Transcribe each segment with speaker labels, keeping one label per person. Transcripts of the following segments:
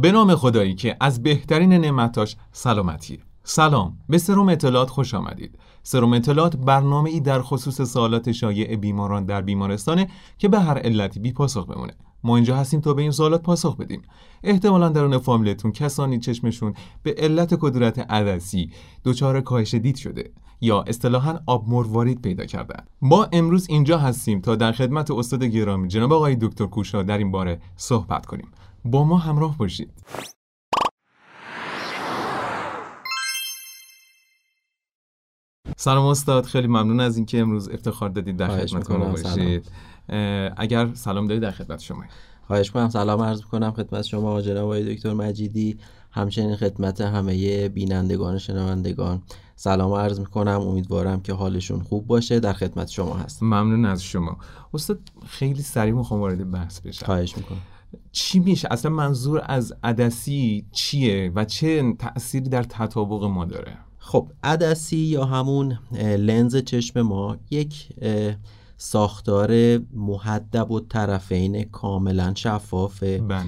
Speaker 1: به نام خدایی که از بهترین نعمتاش سلامتیه سلام به سروم اطلاعات خوش آمدید. سروم اطلاعات برنامه ای در خصوص سوالات شایع بیماران در بیمارستانه که به هر علتی بی پاسخ بمونه. ما اینجا هستیم تا به این سوالات پاسخ بدیم. احتمالا درون فامیلتون کسانی چشمشون به علت کدورت عدسی دچار کاهش دید شده یا اصطلاحا آب مروارید پیدا کردن. ما امروز اینجا هستیم تا در خدمت استاد گرامی جناب آقای دکتر کوشا در این باره صحبت کنیم. با ما همراه باشید. سلام استاد خیلی ممنون از اینکه امروز افتخار دادید در خدمت ما باشید. اگر سلام دارید در خدمت شما.
Speaker 2: خواهش کنم سلام عرض کنم خدمت شما جناب آقای دکتر مجیدی همچنین خدمت همه بینندگان شنوندگان. سلام عرض می‌کنم امیدوارم که حالشون خوب باشه در خدمت شما هست
Speaker 1: ممنون از شما. استاد خیلی سریع می‌خوام وارد بحث بشم.
Speaker 2: خواهش می‌کنم.
Speaker 1: چی میشه اصلا منظور از عدسی چیه و چه تأثیری در تطابق ما داره
Speaker 2: خب عدسی یا همون لنز چشم ما یک ساختار محدب و طرفین کاملا شفافه
Speaker 1: بله.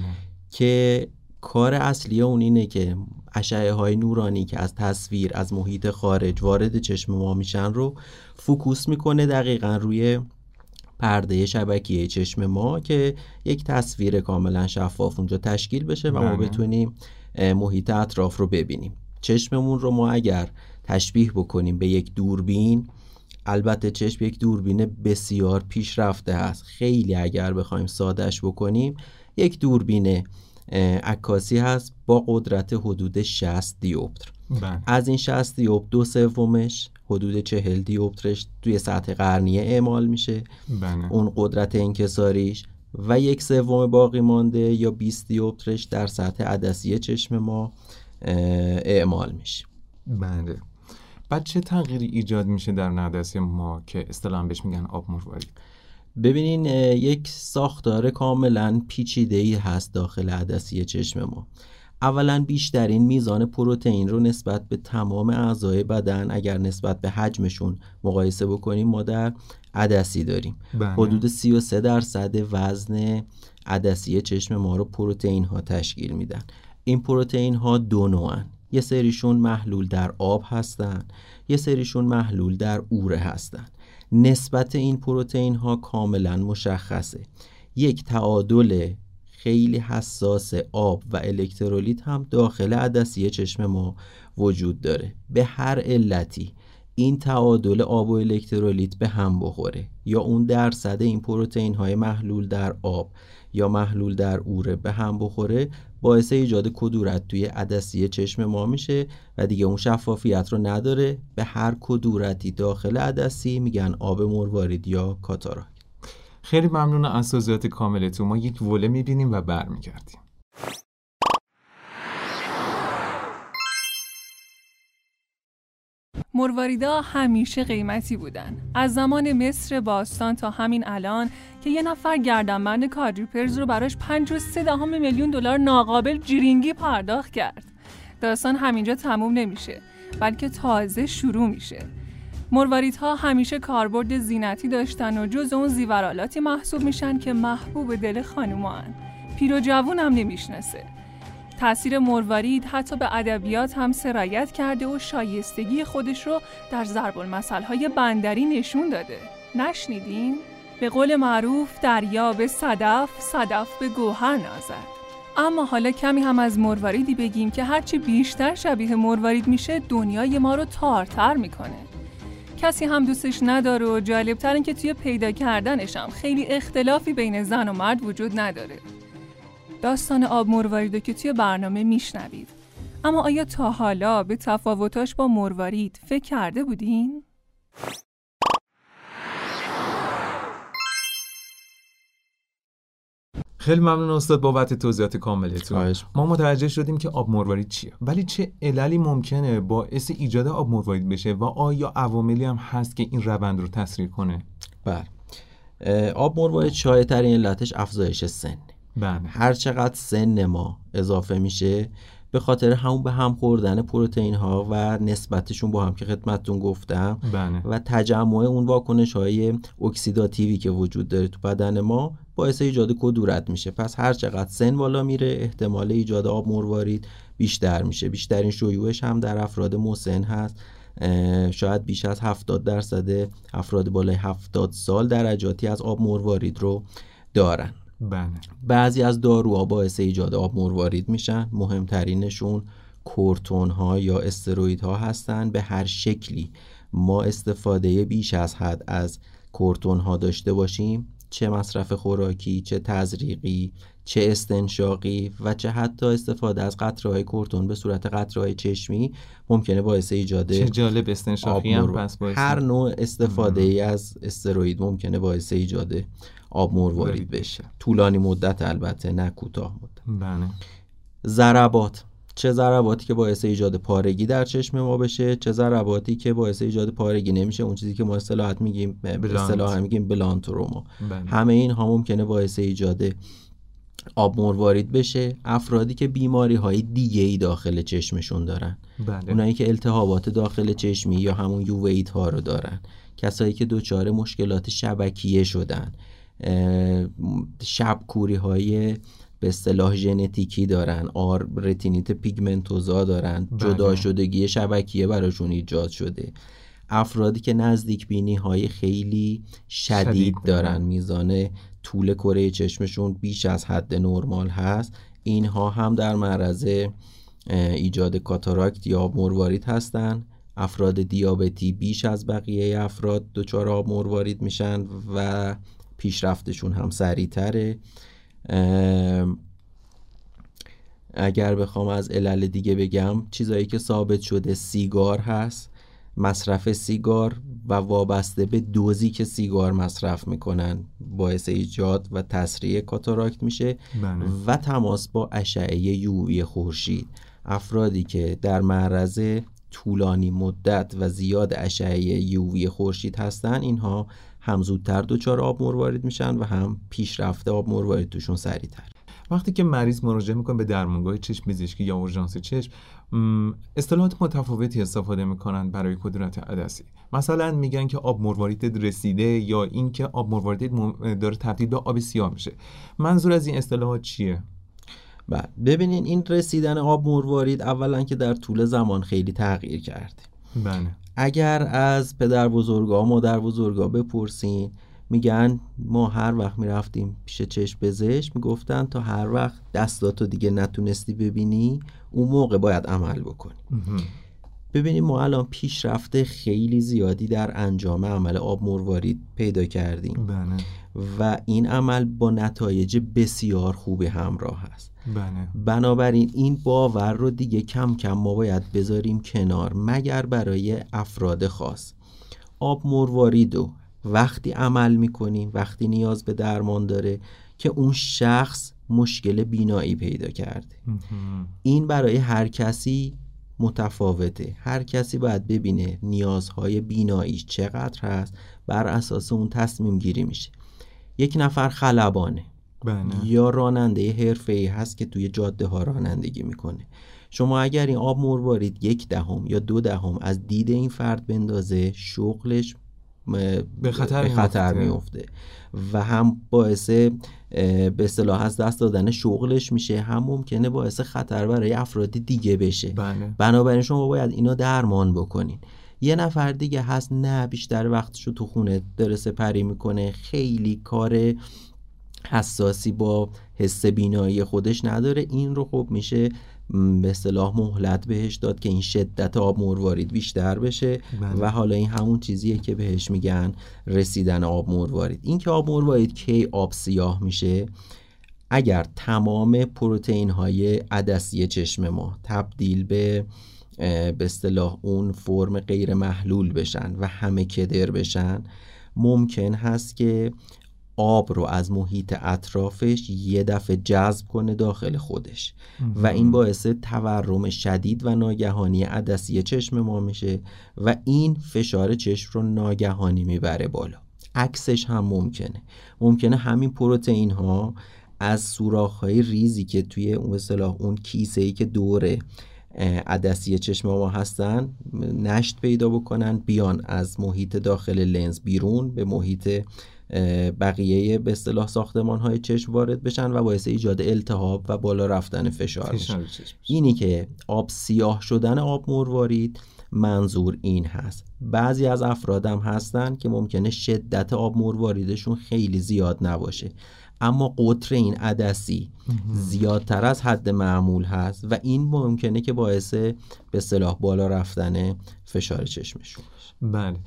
Speaker 2: که کار اصلی اون اینه که اشعه های نورانی که از تصویر از محیط خارج وارد چشم ما میشن رو فوکوس می‌کنه دقیقا روی پرده شبکیه چشم ما که یک تصویر کاملا شفاف اونجا تشکیل بشه و ما
Speaker 1: بله.
Speaker 2: بتونیم محیط اطراف رو ببینیم چشممون رو ما اگر تشبیه بکنیم به یک دوربین البته چشم یک دوربین بسیار پیشرفته هست خیلی اگر بخوایم سادش بکنیم یک دوربین عکاسی هست با قدرت حدود 60 دیوپتر
Speaker 1: بله.
Speaker 2: از این 60 دیوپتر دو سومش حدود 40 دیوپترش توی سطح قرنیه اعمال میشه.
Speaker 1: بله.
Speaker 2: اون قدرت انکساریش. و یک سوم باقی مانده یا 20 دیوپترش در سطح عدسی چشم ما اعمال میشه.
Speaker 1: بله. بعد چه تغییری ایجاد میشه در عدسی ما که اصطلاحا بهش میگن آب مروارید
Speaker 2: ببینین یک ساختار کاملا پیچیده ای هست داخل عدسی چشم ما. اولا بیشترین میزان پروتئین رو نسبت به تمام اعضای بدن اگر نسبت به حجمشون مقایسه بکنیم ما در عدسی داریم.
Speaker 1: بله.
Speaker 2: حدود 33 درصد وزن عدسی چشم ما رو پروتئین ها تشکیل میدن. این پروتئین ها دو نوعن. یه سریشون محلول در آب هستن یه سریشون محلول در اوره هستن. نسبت این پروتئین ها کاملا مشخصه. یک تعادل خیلی حساس آب و الکترولیت هم داخل عدسی چشم ما وجود داره. به هر علتی این تعادل آب و الکترولیت به هم بخوره. یا اون درصد این پروتئین های محلول در آب یا محلول در اوره به هم بخوره باعث ایجاد کدورت توی عدسی چشم ما میشه و دیگه اون شفافیت رو نداره. به هر کدورتی داخل عدسی میگن آب مروارید یا کاتاراک
Speaker 1: خیلی ممنون از توضیحات کاملتون. ما یک وله می‌بینیم و برمیگردیم.
Speaker 3: مرواریدا همیشه قیمتی بودن. از زمان مصر باستان تا همین الان که یه نفر گردنبند کادریپرز رو براش 5 و 3 دهم میلیون دلار ناقابل جیرینگی پرداخت کرد. داستان همینجا تموم نمیشه بلکه تازه شروع میشه. مرواریدها همیشه کاربرد زینتی داشتن و جز اون زیورالاتی محسوب میشن که محبوب دل خانومان پیر و جوون هم نمی‌شناسه. تأثیر مروارید حتی به ادبیات هم سرایت کرده و شایستگی خودش رو در ضرب های بندری نشون داده. نشنیدین؟ به قول معروف دریا به صدف، صدف به گوهر نازد. اما حالا کمی هم از مرواریدی بگیم که هرچی بیشتر شبیه مروارید میشه دنیای ما رو تارتر می‌کنه. کسی هم دوستش نداره و جالبتر این که توی پیدا کردنش هم خیلی اختلافی بین زن و مرد وجود نداره داستان آب مروارید که توی برنامه میشنوید اما آیا تا حالا به تفاوتاش با مروارید فکر کرده بودین؟
Speaker 1: خیلی ممنون استاد بابت توضیحات کاملتون. ما متوجه شدیم که آب مروارید چیه. ولی چه عللی ممکنه باعث ایجاد آب مروارید بشه و آیا عواملی هم هست که این روند رو تسریع کنه؟
Speaker 2: بله. آب مروارید شایع ترین علتش افزایش سن.
Speaker 1: بله.
Speaker 2: هر چقدر سن ما اضافه میشه به خاطر همون به هم خوردن پروتئین ها و نسبتشون با هم که خدمتتون گفتم.
Speaker 1: بله.
Speaker 2: و تجمع اون واکنش های اکسیداتیوی که وجود داره تو بدن ما باعث ایجاد کدورت میشه. پس هر چقدر سن بالا میره احتمال ایجاد آب مروارید بیشتر میشه. بیشترین شیوعش هم در افراد مسن هست. شاید بیش از 70 درصد افراد بالای 70 سال درجاتی از آب مروارید رو دارن.
Speaker 1: بله.
Speaker 2: بعضی از داروها باعث ایجاد آب مروارید میشن. مهمترینشون کورتون ها یا استروید ها هستن. به هر شکلی ما استفاده بیش از حد از کورتون ها داشته باشیم. چه مصرف خوراکی چه تزریقی چه استنشاقی و چه حتی استفاده از قطره های کورتون به صورت قطره های چشمی ممکنه باعث ایجاد
Speaker 1: چه جالب استنشاقی هم پس باعث
Speaker 2: هر نوع استفاده ای از استروید ممکنه باعث ایجاد آب مروارید بشه. طولانی مدت البته نه کوتاه مدت.
Speaker 1: بله.
Speaker 2: ضربات. چه ضرباتی که باعث ایجاد پارگی در چشم ما بشه؟ چه ضرباتی که باعث ایجاد پارگی نمیشه؟ اون چیزی که ما اصطلاحات میگیم به اصطلاح میگیم بلانتروما
Speaker 1: بله.
Speaker 2: همه اینها ممکنه باعث ایجاد آب مروارید بشه. افرادی که بیماری های دیگه ای داخل چشمشون دارن.
Speaker 1: بله.
Speaker 2: اونایی که التهابات داخل چشمی یا همون یوویت ها رو دارن. کسایی که دچار مشکلات شبکیه شدن. اه، شب کوری های به اصطلاح ژنتیکی دارن آر رتینیت پیگمنتوزا دارن
Speaker 1: بله.
Speaker 2: جدا شدگی شبکیه براشون ایجاد شده افرادی که نزدیک بینی های خیلی شدید,
Speaker 1: شدید
Speaker 2: دارن. میزان طول کره چشمشون بیش از حد نرمال هست اینها هم در معرض ایجاد کاتاراکت یا مروارید هستن افراد دیابتی بیش از بقیه افراد دچار آب مروارید میشن و پیشرفتشون هم سریعتره. اگر بخوام از علل دیگه بگم چیزایی که ثابت شده سیگار هست مصرف سیگار و وابسته به دوزی که سیگار مصرف می‌کنن باعث ایجاد و تسریع کاتاراکت میشه
Speaker 1: بله.
Speaker 2: و تماس با اشعه یووی خورشید. افرادی که در معرض طولانی مدت و زیاد اشعه یووی خورشید هستن اینها هم زودتر دچار آب مروارید میشن و هم پیشرفته آب مروارید توشون سریعتر.
Speaker 1: وقتی که مریض مراجعه می‌کنه به درمانگاه چشم پزشکی یا اورژانس چشم اصطلاحات متفاوتی استفاده می‌کنن برای کدورت عدسی. مثلا میگن که آب مروارید رسیده یا اینکه آب مروارید م- داره تبدیل به آب سیاه میشه. منظور از این اصطلاحات چیه؟
Speaker 2: بعد ببینین این رسیدن آب مروارید اولا که در طول زمان خیلی تغییر کرده.
Speaker 1: بله.
Speaker 2: اگر از پدر بزرگا مادر بزرگا بپرسین میگن ما هر وقت می‌رفتیم پیش چشم پزشک می‌گفتن تا هر وقت دستاتو دیگه نتونستی ببینی اون موقع باید عمل بکنی. ببینیم ما الان پیشرفته خیلی زیادی در انجام عمل آب مروارید پیدا کردیم.
Speaker 1: بله.
Speaker 2: و این عمل با نتایج بسیار خوبی همراه هست
Speaker 1: بله.
Speaker 2: بنابراین این باور رو دیگه کم کم ما باید بذاریم کنار مگر برای افراد خاص. آب مروارید رو وقتی عمل می‌کنیم وقتی نیاز به درمان داره که اون شخص مشکل بینایی پیدا کرده. این برای هر کسی متفاوته. هر کسی باید ببینه نیازهای بیناییش چقدر هست بر اساس اون تصمیم گیری میشه. یک نفر خلبانه.
Speaker 1: بله.
Speaker 2: یا راننده حرفه‌ای هست که توی جاده ها رانندگی می‌کنه. شما اگر این آب مروارید یک دهم یا دو دهم از دید این فرد بندازه شغلش
Speaker 1: به خطر
Speaker 2: به خطر
Speaker 1: میفته.
Speaker 2: و هم باعث به اصطلاح از دست دادن شغلش میشه. هم ممکنه باعث خطر برای افراد دیگه بشه.
Speaker 1: بله.
Speaker 2: بنابراین شما باید اینا درمان بکنین. یه نفر دیگه هست نه بیشتر وقتشو تو خونه داره سپری می‌کنه. خیلی کار حساسی با حس بینایی خودش نداره. این رو خب میشه به اصطلاح مهلت بهش داد که این شدت آب مروارید بیشتر بشه.
Speaker 1: بله.
Speaker 2: و حالا این همون چیزیه که بهش میگن رسیدن آب مروارید. این که آب مروارید کی آب سیاه میشه؟ اگر تمام پروتئین های عدسی چشم ما تبدیل به به اصطلاح اون فرم غیر محلول بشن و همه کدر بشن ممکن هست که آب رو از محیط اطرافش یه دفعه جذب کنه داخل خودش. و این باعث تورم شدید و ناگهانی عدسی چشم ما میشه و این فشار چشم رو ناگهانی می‌بره بالا. عکسش هم ممکنه. ممکنه همین پروتئین ها از سوراخ های ریزی که توی اون اصطلاح اون کیسه ای که دوره عدسی چشم ما هستن نشت پیدا بکنن بیان از محیط داخل لنز بیرون به محیط بقیه به اصطلاح ساختمان های چشم وارد بشن و باعث ایجاد التهاب و بالا رفتن فشار اینی که آب سیاه شدن آب مروارید منظور این هست. بعضی از افرادم هستن که ممکنه شدت آب مرواریدشون خیلی زیاد نباشه. اما قطر این عدسی زیادتر از حد معمول هست و این ممکنه که باعث به صلاح بالا رفتن فشار چشمشون
Speaker 1: بله.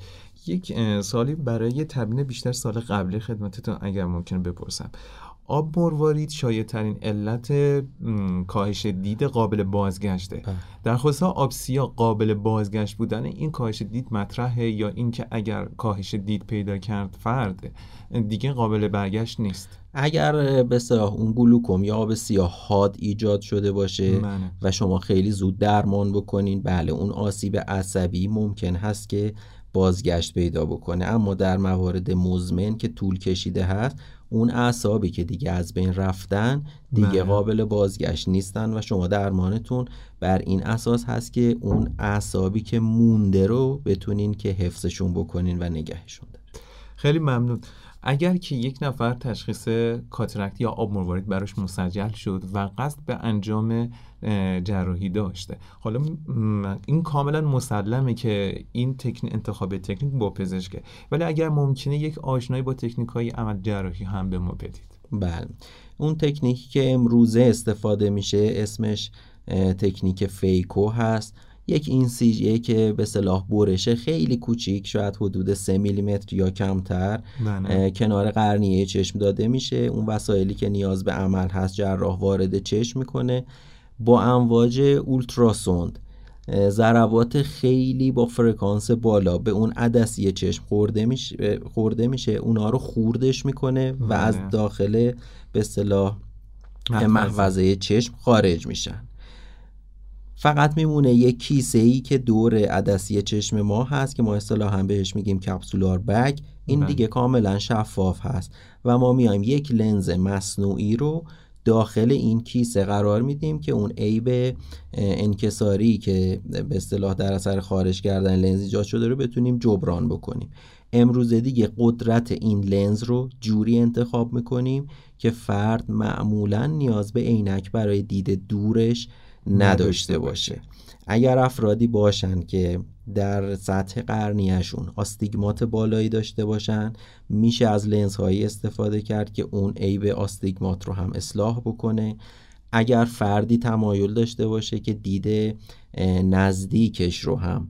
Speaker 1: یک سالی برای تبیین بیشتر سال قبلی خدمتتون اگر ممکن بپرسم آب مروارید شایع ترین علت کاهش دید قابل بازگشته بله. در خصوص آب سیاه قابل بازگشت بودن این کاهش دید مطرحه یا اینکه اگر کاهش دید پیدا کرد فرد دیگه قابل برگشت نیست
Speaker 2: اگر به صلاح اون گلوکوم یا آب سیاه حاد ایجاد شده باشه بله. و شما خیلی زود درمان بکنین بله اون آسیب عصبی ممکن هست که بازگشت پیدا بکنه. اما در موارد مزمن که طول کشیده هست اون اعصابی که دیگه از بین رفتن دیگه بله. قابل بازگشت نیستن و شما درمانتون بر این اساس هست که اون اعصابی که مونده رو بتونین که حفظشون بکنین و نگهشون دارین.
Speaker 1: خیلی ممنون. اگر که یک نفر تشخیص کاترکت یا آب مروارید براش مسجل شد و قصد به انجام جراحی داشته. حالا این کاملا مسلمه که این تکنیک انتخاب تکنیک با پزشکه. ولی اگر ممکنه یک آشنایی با تکنیک های عمل جراحی هم به ما بدید.
Speaker 2: بله. اون تکنیکی که امروزه استفاده میشه اسمش تکنیک فیکو هست. یک این که به صلاح برشه خیلی کوچیک شاید حدود 3 میلیمتر یا کمتر. بله. کنار قرنیه چشم داده میشه. اون وسایلی که نیاز به عمل هست جراح وارد چشم می‌کنه با امواج اولتراسوند. ضربات خیلی با فرکانس بالا به اون عدسی چشم خورده میشه خورده میشه. اونا رو خوردش می‌کنه و از بله. داخل به اصطلاح محفظه چشم خارج میشن. فقط میمونه یک کیسه ای که دور عدسی چشم ما هست که ما اصطلاحا بهش میگیم کپسولار بگ این بله. دیگه کاملا شفاف هست و ما میایم یک لنز مصنوعی رو داخل این کیسه قرار میدیم که اون عیب انکساری که به اصطلاح در اثر خارج کردن لنز ایجاد شده رو بتونیم جبران بکنیم امروز دیگه قدرت این لنز رو جوری انتخاب می‌کنیم که فرد معمولا نیاز به عینک برای دید دورش نداشته باشه. اگر افرادی باشن که در سطح قرنیهشون آستیگمات بالایی داشته باشن میشه از لنز هایی استفاده کرد که اون عیب آستیگمات رو هم اصلاح بکنه. اگر فردی تمایل داشته باشه که دید نزدیکش رو هم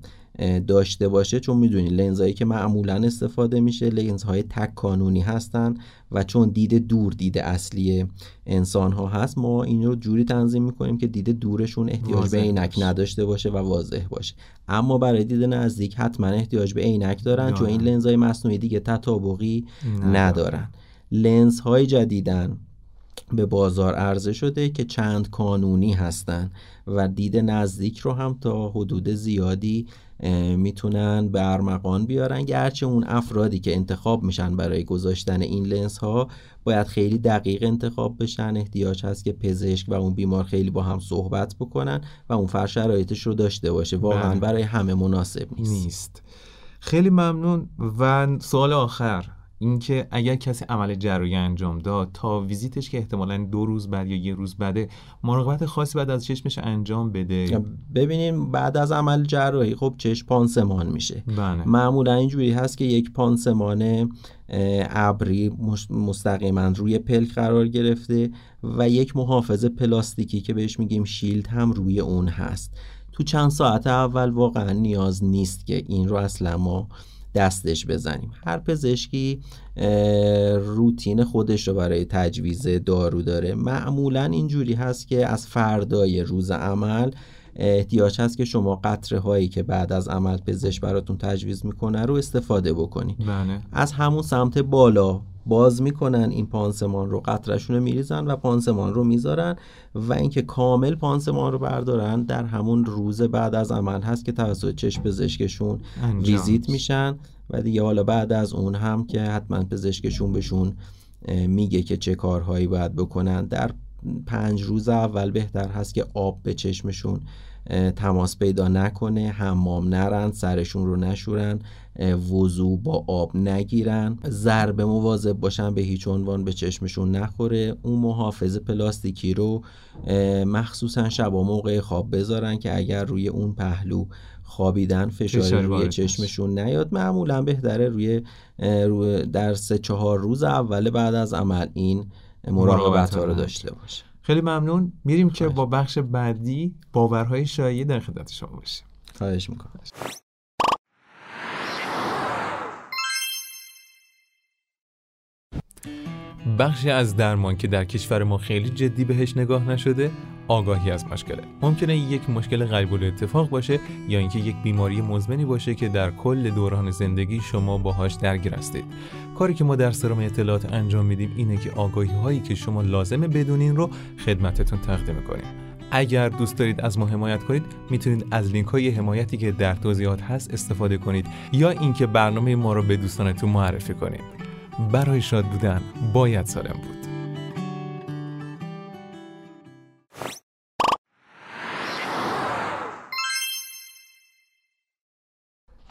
Speaker 2: داشته باشه چون می‌دونی لنزهایی که معمولا استفاده میشه لنزهای تک کانونی هستن و چون دید دور دید اصلی انسان ها هست ما این رو جوری تنظیم می‌کنیم که دید دورشون احتیاج به عینک نداشته باشه و واضح باشه. اما برای دید نزدیک حتما احتیاج به عینک دارن چون این لنزهای مصنوعی دیگه تطابقی ندارن. لنزهای جدیدن به بازار عرضه شده که چند کانونی هستند و دید نزدیک رو هم تا حدود زیادی می‌تونن به ارمغان بیارن. گرچه اون افرادی که انتخاب میشن برای گذاشتن این لنس ها باید خیلی دقیق انتخاب بشن. احتیاج هست که پزشک و اون بیمار خیلی با هم صحبت بکنن و اون فر شرایطش رو داشته باشه. واقعا بله. برای همه مناسب نیست.
Speaker 1: نیست. خیلی ممنون. و سوال آخر. اینکه اگر کسی عمل جراحی انجام داد تا ویزیتش که احتمالا دو روز بعد یا یه روز بعده مراقبت خاصی بعد از چشمش انجام بده.
Speaker 2: ببینیم بعد از عمل جراحی خب چشم پانسمان میشه. بله. معمولا اینجوری هست که یک پانسمان ابری مستقیما روی پلک قرار گرفته و یک محافظ پلاستیکی که بهش میگیم شیلد هم روی اون هست. تو چند ساعت اول واقعا نیاز نیست که این رو اصلا ما دستش بزنیم. هر پزشکی روتین خودش رو برای تجویز دارو داره. معمولا اینجوری هست که از فردای روز عمل احتیاج هست که شما قطره هایی که بعد از عمل پزشک براتون تجویز می‌کنه رو استفاده بکنید بله. از همون سمت بالا باز می‌کنن این پانسمان رو قطرشون رو میریزن و پانسمان رو می‌ذارن و اینکه کامل پانسمان رو بردارن در همون روز بعد از عمل هست که توسط چشم پزشکشون ویزیت میشن و دیگه حالا بعد از اون هم که حتما پزشکشون بهشون میگه که چه کارهایی باید بکنن. در پنج روز اول بهتر هست که آب به چشمشون تماس پیدا نکنه حمام نرن سرشون رو نشورن وضوع با آب نگیرن ضرب مواظب باشن به هیچ عنوان به چشمشون نخوره. اون محافظ پلاستیکی رو مخصوصا شبا موقع خواب بذارن که اگر روی اون پهلو خوابیدن فشاری روی چشمشون نیاد. معمولا بهتره روی, روی در سه چهار روز اول بعد از عمل این مراقبت ها رو داشته باشه.
Speaker 1: خیلی ممنون. میریم که با بخش بعدی باورهای شایعه در خدمت شما باشیم.
Speaker 2: خواهش می‌کنم.
Speaker 1: بخشی از درمان که در کشور ما خیلی جدی بهش نگاه نشده آگاهی از مشکله. ممکنه یک مشکل غیب اتفاق باشه یا اینکه یک بیماری مزمنی باشه که در کل دوران زندگی شما باهاش درگیر هستید. کاری که ما در سرم اطلاعات انجام میدیم اینه که آگاهی هایی که شما لازمه بدونین رو خدمتتون تقدیم کنیم اگر دوست دارید از ما حمایت کنید می‌تونید از لینک های حمایتی که در توضیحات هست استفاده کنید یا اینکه برنامه ما رو به دوستانتون معرفی کنید. برای شاد بودن باید سالم بود.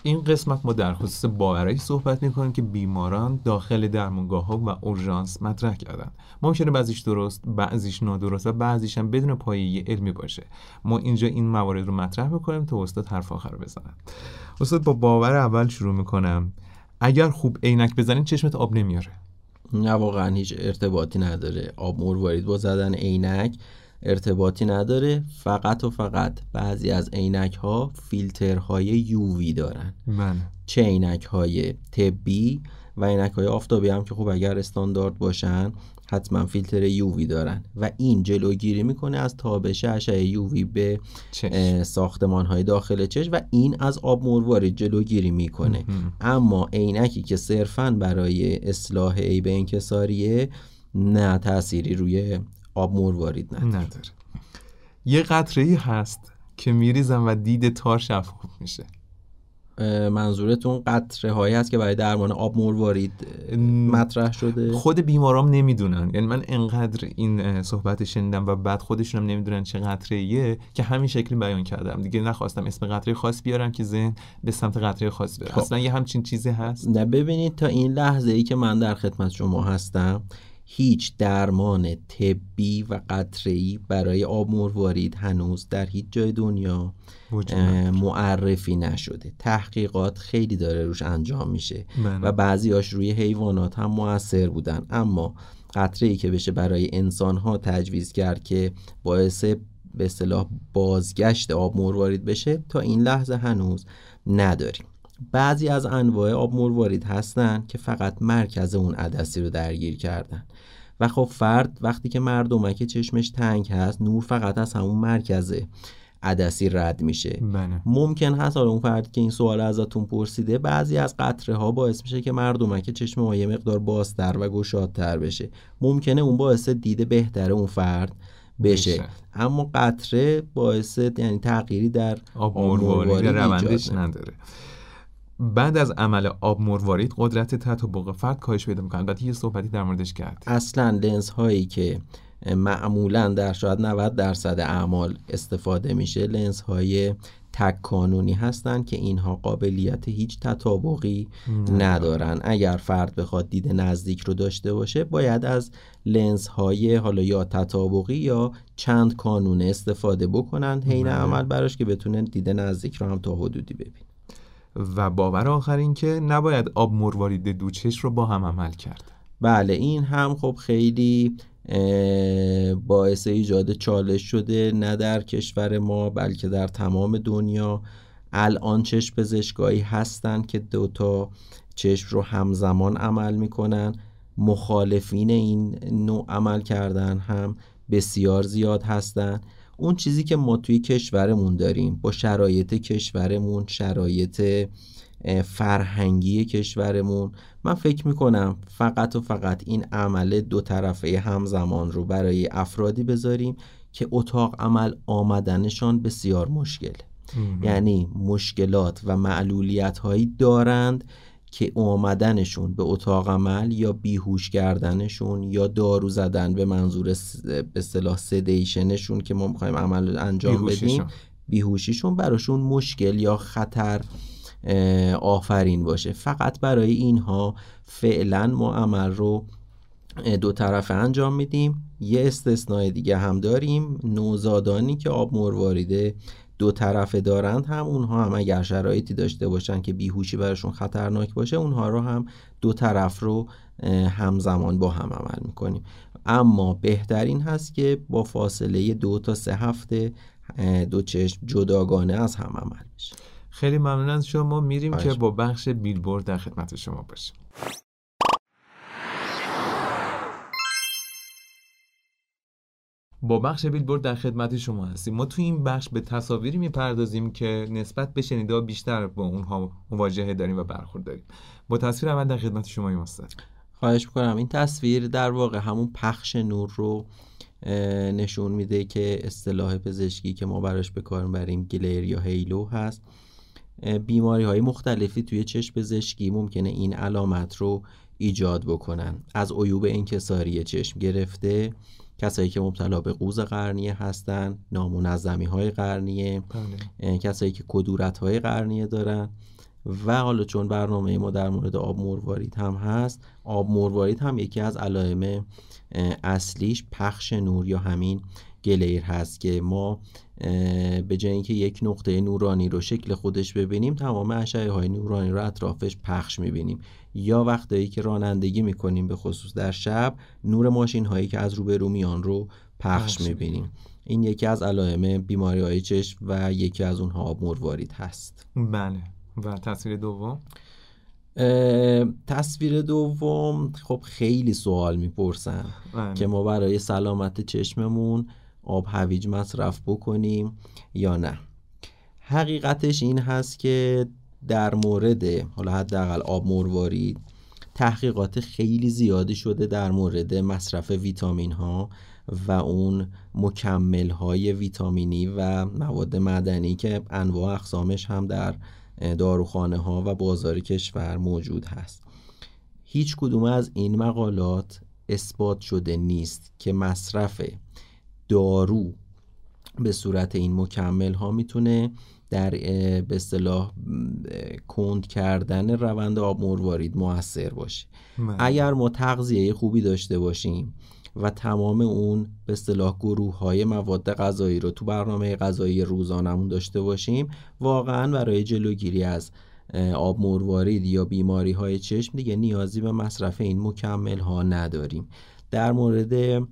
Speaker 1: این قسمت ما در خصوص باورایی صحبت می‌کنیم که بیماران داخل درمانگاه ها و اورژانس مطرح کردن. ممکنه بعضیش درست بعضیش نادرست و بعضیش هم بدون پایه علمی باشه. ما اینجا این موارد رو مطرح می‌کنیم تا استاد حرف آخر رو بزنن استاد با باور اول شروع می‌کنم. اگر خوب عینک بزنین چشمت آب نمیاره.
Speaker 2: نه واقعا هیچ ارتباطی نداره. آب مروارید با زدن عینک. ارتباطی نداره. فقط و فقط بعضی از عینک ها فیلترهای یووی دارن.
Speaker 1: من. بله.
Speaker 2: چه عینک های طبی و عینک های آفتابی هم که خب اگر استاندارد باشن حتما فیلتر یووی دارن. و این جلوگیری می‌کنه از تابش اشعه یووی به ساختمان های داخل چشم و این از آب مروارید جلوگیری می‌کنه. اما عینکی که صرفا برای اصلاح عیب انکساریه نه تأثیری روی آب مروارید نداره, نداره.
Speaker 1: یه قطره هست که میریزم و دید تار شفاف میشه.
Speaker 2: منظورتون قطره هایی هست که برای درمان آب مروارید مطرح شده؟
Speaker 1: خود بیمارام نمی‌دونن. یعنی من انقدر این صحبت شنیدم و بعد خودشون هم نمی‌دونن چه قطره ایه که همین شکلی بیان کردم. دیگه نخواستم اسم قطره خاص بیارم که ذهن به سمت قطره خاص بره. خب. اصلا یه همچین چیزی هست؟
Speaker 2: نه ببینید تا این لحظه ای که من در خدمت شما هستم هیچ درمان طبی و قطره‌ای برای آب مروارید هنوز در هیچ جای دنیا معرفی نشده. تحقیقات خیلی داره روش انجام میشه بله. و بعضیاش روی حیوانات هم موثر بودن. اما قطره ای که بشه برای انسان ها تجویز کرد که باعث به اصطلاح بازگشت آب مروارید بشه تا این لحظه هنوز نداریم. بعضی از انواع آب مروارید هستن که فقط مرکز اون عدسی رو درگیر کردن. و خب فرد وقتی که مردمک چشمش تنگ هست نور فقط از همون مرکز عدسی رد میشه.
Speaker 1: بله.
Speaker 2: ممکن هست حالا اون فردی که این سوال ازتون پرسیده بعضی از قطره ها باعث میشه که مردمک چشم ما یه مقدار بازتر و گشادتر بشه. ممکنه اون باعث دید بهتر اون فرد بشه, اما قطره باعث یعنی تغییری در
Speaker 1: آب مروارید روندش نداره. بعد از عمل آب مروارید قدرت تطابق فرد کاهش پیدا می‌کنه البته یه صحبتی در موردش کرد.
Speaker 2: اصلا لنز هایی که معمولا در شاید 90 درصد اعمال استفاده میشه لنز های تک کانونی هستند که اینها قابلیت هیچ تطابقی ندارن. اگر فرد بخواد دید نزدیک رو داشته باشه باید از لنز های حالا یا تطابقی یا چند کانونه استفاده بکنن حین بله. عمل براش که بتونن دید نزدیک رو هم تا حدودی ببین
Speaker 1: و باور آخر این که نباید آب مروارید دوچش رو با هم عمل کرد.
Speaker 2: بله این هم خب خیلی باعث ایجاد چالش شده نه در کشور ما بلکه در تمام دنیا. الان چشم پزشکایی هستن که دوتا چشم رو همزمان عمل می‌کنن. مخالفین این نوع عمل کردن هم بسیار زیاد هستن. اون چیزی که ما توی کشورمون داریم با شرایط کشورمون شرایط فرهنگی کشورمون من فکر می‌کنم فقط و فقط این عمل دو طرفه همزمان رو برای افرادی بذاریم که اتاق عمل آمدنشان بسیار مشکل. یعنی مشکلات و معلولیت هایی دارند که آمدنشون به اتاق عمل یا بیهوش کردنشون یا دارو زدن به منظور به اصطلاح سدیشنشون که ما می‌خوایم عمل انجام بدیم بیهوشیشون. براشون مشکل یا خطر آفرین باشه. فقط برای اینها فعلا ما عمل رو دو طرفه انجام میدیم. یه استثنای دیگه هم داریم. نوزادانی که آب مرواریده دو طرفه دارند هم اونها هم اگر شرایطی داشته باشن که بیهوشی براشون خطرناک باشه اونها رو هم دو طرف رو همزمان با هم عمل می‌کنیم. اما بهترین هست که با فاصله دو تا سه هفته دو چشم جداگانه از هم عمل بشه.
Speaker 1: خیلی ممنون از شما. میریم که با بخش بیلبورد در خدمت شما باشیم. با بخش بیلبورد در خدمت شما هستیم. ما تو این بخش به تصاویری می‌پردازیم که نسبت به شنیده بیشتر با اونها مواجهه داریم و برخورد داریم. با تصویر اول در خدمت شما این
Speaker 2: خواهش می‌کنم. این تصویر در واقع همون پخش نور رو نشون میده که اصطلاح پزشکی که ما براش به کار بریم گلیر یا هیلو هست. بیماری های مختلفی توی چشم پزشکی ممکنه این علامت رو ایجاد بکنن. از عیوب انکساری چشم گرفته کسایی که مبتلا به قوز قرنیه هستن نامنظمی های قرنیه بله. کسایی که کدورت های قرنیه دارن و حالا چون برنامه ما در مورد آب مروارید هم هست آب مروارید هم یکی از علائم اصلیش پخش نور یا همین گلیر هست که ما به جای اینکه یک نقطه نورانی رو شکل خودش ببینیم تمام اشعه های نورانی رو اطرافش پخش می‌بینیم. یا وقتایی که رانندگی می‌کنیم به خصوص در شب نور ماشین هایی که از روبرو میان رو پخش می‌بینیم. این یکی از علائم بیماری های چشم و یکی از اونها آب مروارید هست.
Speaker 1: بله. و تصویر دوم؟
Speaker 2: تصویر دوم خب خیلی سوال می‌پرسن بله. که ما برای سلامت چشممون آب هویج مصرف بکنیم یا نه. حقیقتش این هست که در مورد حالا حداقل آب مروارید تحقیقات خیلی زیادی شده در مورد مصرف ویتامین ها و اون مکمل های ویتامینی و مواد معدنی که انواع اقسامش هم در داروخانه ها و بازار کشور موجود هست. هیچ کدوم از این مقالات اثبات شده نیست که مصرف دارو به صورت این مکمل ها می‌تونه در به اصطلاح کند کردن روند آب مروارید موثر باشه بله. اگر ما تغذیه خوبی داشته باشیم و تمام اون به اصطلاح گروه های مواد غذایی رو تو برنامه غذایی روزانمون داشته باشیم واقعا برای جلوگیری از آب مروارید یا بیماری های چشم دیگه نیازی به مصرف این مکمل ها نداریم در مورد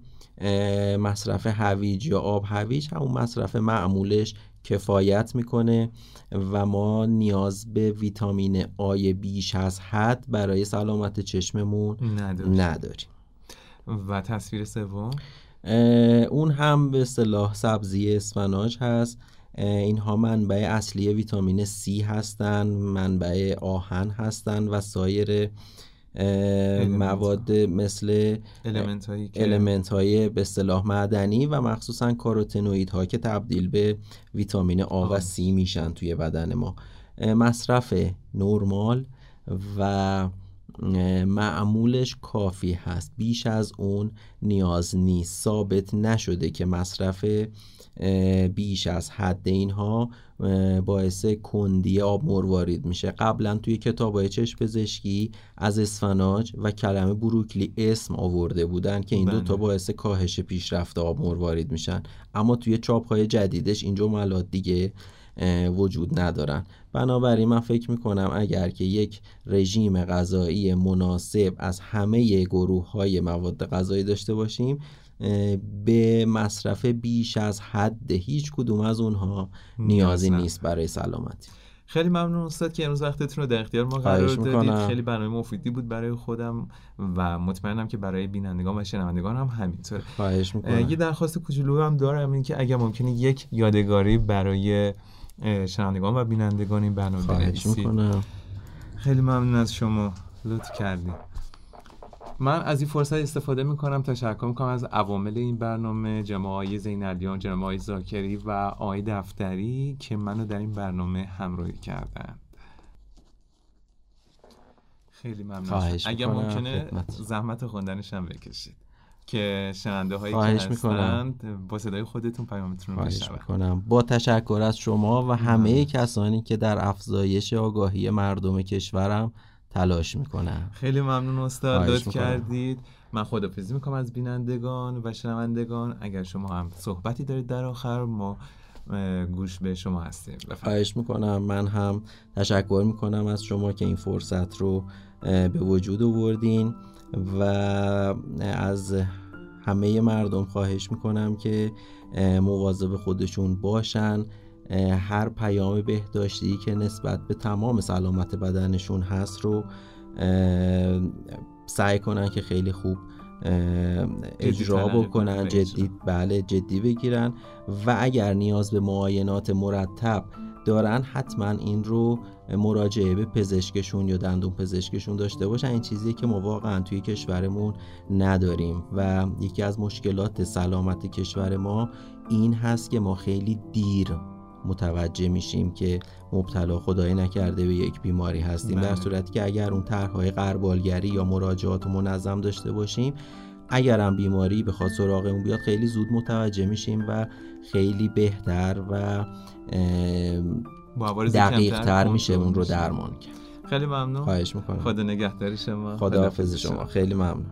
Speaker 2: مصرف هویج یا آب هویج همون مصرف معمولش کفایت می‌کنه و ما نیاز به ویتامین آی بیش از حد برای سلامت چشممون نداریم, نداریم.
Speaker 1: و تصویر سوم؟
Speaker 2: اون هم به صلاح سبزی اسفناج هست. اینها منبع اصلی ویتامین C هستند منبع آهن هستند و سایر مواد مثل المنت های به صلاح معدنی و مخصوصا کاروتنوید ها که تبدیل به ویتامین آ و C میشن توی بدن ما. مصرف نرمال و معمولش کافی هست. بیش از اون نیاز نیست. ثابت نشده که مصرف بیش از حد اینها باعث کندی آب مروارید میشه. قبلا توی کتاب های چشم پزشکی از اسفناج و کلمه بروکلی اسم آورده بودن که این دوتا بله. باعث کاهش پیشرفت آب مروارید میشن. اما توی چاپ های جدیدش این جملات دیگه وجود ندارن. بنابراین من فکر می‌کنم اگر که یک رژیم غذایی مناسب از همه گروه های مواد غذایی داشته باشیم به مصرف بیش از حد هیچ کدوم از اونها نیازی نیست برای سلامتی.
Speaker 1: خیلی ممنون استاد که امروز وقتتون رو در اختیار ما قرار دادید. خیلی برنامه مفیدی بود برای خودم و مطمئنم که برای بینندگان و شنوندگان هم همینطور
Speaker 2: خواهش می‌کنم.
Speaker 1: یه درخواست کوچولو هم دارم این که اگر ممکنه یک یادگاری برای شنوندگان و بینندگان این برنامه بنویسید. خیلی ممنون از شما. لطف کردید. من از این فرصت استفاده می‌کنم تشکر می‌کنم از عوامل این برنامه جناب آقای زینالیان جناب آقای زاکری و آقای دفتری که منو در این برنامه همراهی کردن خیلی ممنون. اگر ممکنه. زحمت خوندنش هم بکشید. که شنونده هایی که. هستند با صدای خودتون پیامتون رو
Speaker 2: خواهش
Speaker 1: بشنون
Speaker 2: می‌کنم. با تشکر از شما و همه کسانی که در افزایش آگاهی مردم کشورم تلاش می‌کنم.
Speaker 1: خیلی ممنون استاد لطف
Speaker 2: می‌کنم.
Speaker 1: کردید. من خدافزی می‌کنم از بینندگان و شنوندگان. اگر شما هم صحبتی دارید در آخر ما گوش به شما هستیم.
Speaker 2: خواهش می‌کنم. من هم تشکر می‌کنم از شما که این فرصت رو به وجود آوردین و از همه مردم خواهش می‌کنم که مواظب خودشون باشن. هر پیام بهداشتی که نسبت به تمام سلامت بدنشون هست رو سعی کنن که خیلی خوب اجرا بکنن جدی بله جدی بگیرن. و اگر نیاز به معاینات مرتب دارن حتما این رو مراجعه به پزشکشون یا دندون پزشکشون داشته باشن. این چیزی که ما واقعا توی کشورمون نداریم. و یکی از مشکلات سلامت کشور ما این هست که ما خیلی دیر متوجه میشیم که مبتلا خدای نکرده به یک بیماری هستیم.
Speaker 1: بله.
Speaker 2: در صورتی که اگر اون طرحهای قربالگری یا مراجعات منظم داشته باشیم اگرم بیماری بخواد سراغمون بیاد خیلی زود متوجه میشیم و خیلی بهتر و دقیق تر میشه اون رو. درمان کرد.
Speaker 1: خیلی ممنون.
Speaker 2: خواهش می‌کنم.
Speaker 1: خدا نگهداری شما.
Speaker 2: خداحافظ
Speaker 1: خداحافظ
Speaker 2: شما. خیلی ممنون.